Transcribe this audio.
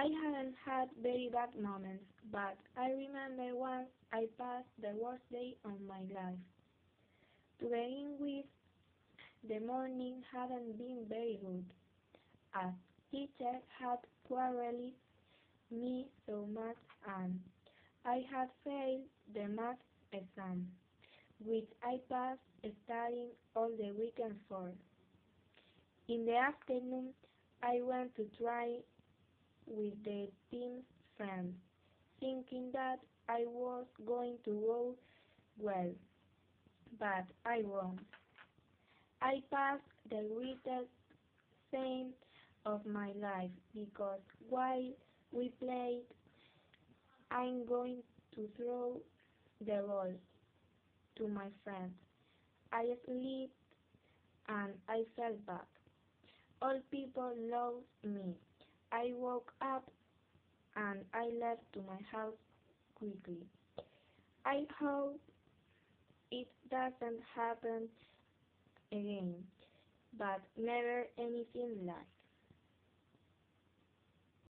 I haven't had very bad moments, but I remember once I passed the worst day of my life. To begin with, the morning hadn't been very good, as teacher had quarreled me so much and I had failed the math exam, which I passed studying all the weekend for. In the afternoon, I went to try with the team's friends, thinking that I was going to go well, but I won't. I passed the greatest thing of my life because while we played, I'm going to throw the ball to my friend. I slipped and I fell back. All people loved me. I woke up and I left to my house quickly. I hope it doesn't happen again, but never anything like